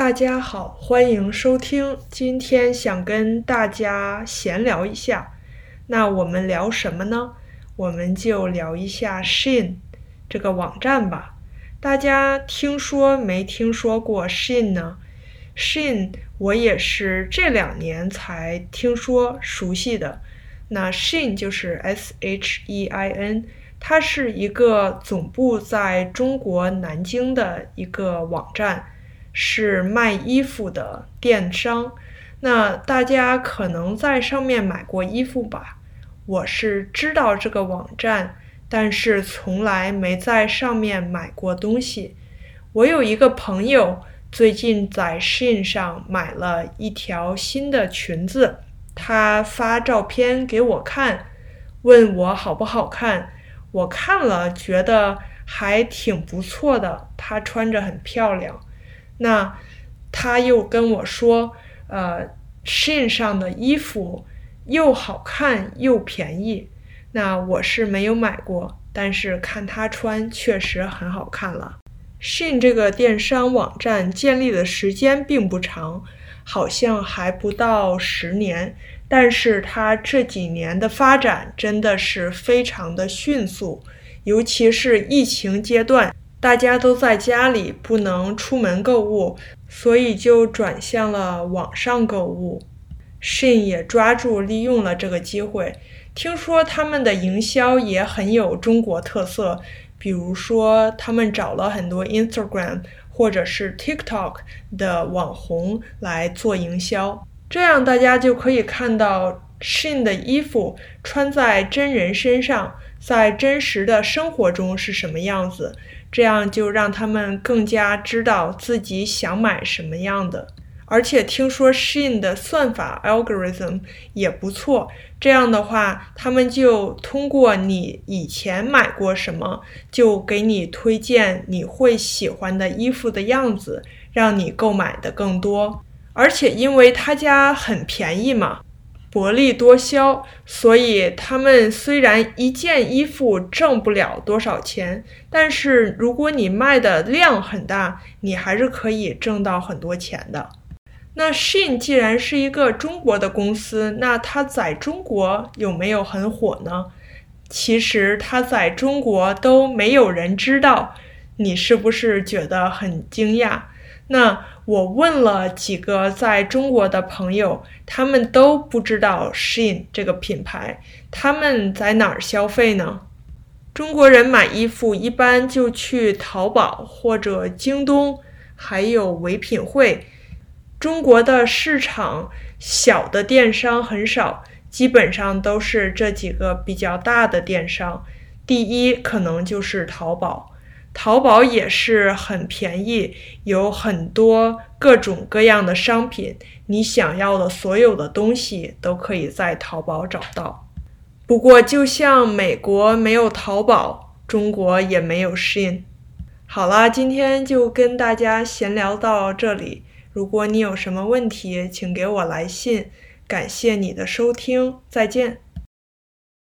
大家好，欢迎收听。今天想跟大家闲聊一下，那我们聊什么呢？我们就聊一下 Shein 这个网站吧。大家听说没听说过 Shein 呢？Shein 我也是这两年才听说熟悉的。那 Shein 就是 S H E I N，它是一个总部在中国南京的一个网站。是卖衣服的电商，那大家可能在上面买过衣服吧？我是知道这个网站，但是从来没在上面买过东西。我有一个朋友最近在 Shein 上买了一条新的裙子，他发照片给我看，问我好不好看。我看了，觉得还挺不错的，她穿着很漂亮。那他又跟我说，呃，Shein 上的衣服又好看又便宜。那我是没有买过，但是看他穿确实很好看了。Shein 这个电商网站建立的时间并不长，好像还不到十年，但是它这几年的发展真的是非常的迅速，尤其是疫情阶段。大家都在家里不能出门购物，所以就转向了网上购物。Shein 也抓住利用了这个机会，听说他们的营销也很有中国特色，比如说他们找了很多 Instagram 或者是 TikTok 的网红来做营销，这样大家就可以看到 Shin 的衣服穿在真人身上，在真实的生活中是什么样子。这样就让他们更加知道自己想买什么样的，而且听说 Shin 的算法 algorithm 也不错。这样的话，他们就通过你以前买过什么，就给你推荐你会喜欢的衣服的样子，让你购买的更多。而且因为他家很便宜嘛。薄利多销，所以他们虽然一件衣服挣不了多少钱，但是如果你卖的量很大，你还是可以挣到很多钱的。那 Shein 既然是一个中国的公司，那它在中国有没有很火呢？其实它在中国都没有人知道，你是不是觉得很惊讶？那我问了几个在中国的朋友，他们都不知道 Shein 这个品牌。他们在哪儿消费呢？中国人买衣服一般就去淘宝或者京东，还有唯品会。中国的市场小的电商很少，基本上都是这几个比较大的电商。第一可能就是淘宝。淘宝也是很便宜，有很多各种各样的商品，你想要的所有的东西都可以在淘宝找到。不过，就像美国没有淘宝，中国也没有 Shin。好了，今天就跟大家闲聊到这里。如果你有什么问题，请给我来信。感谢你的收听，再见。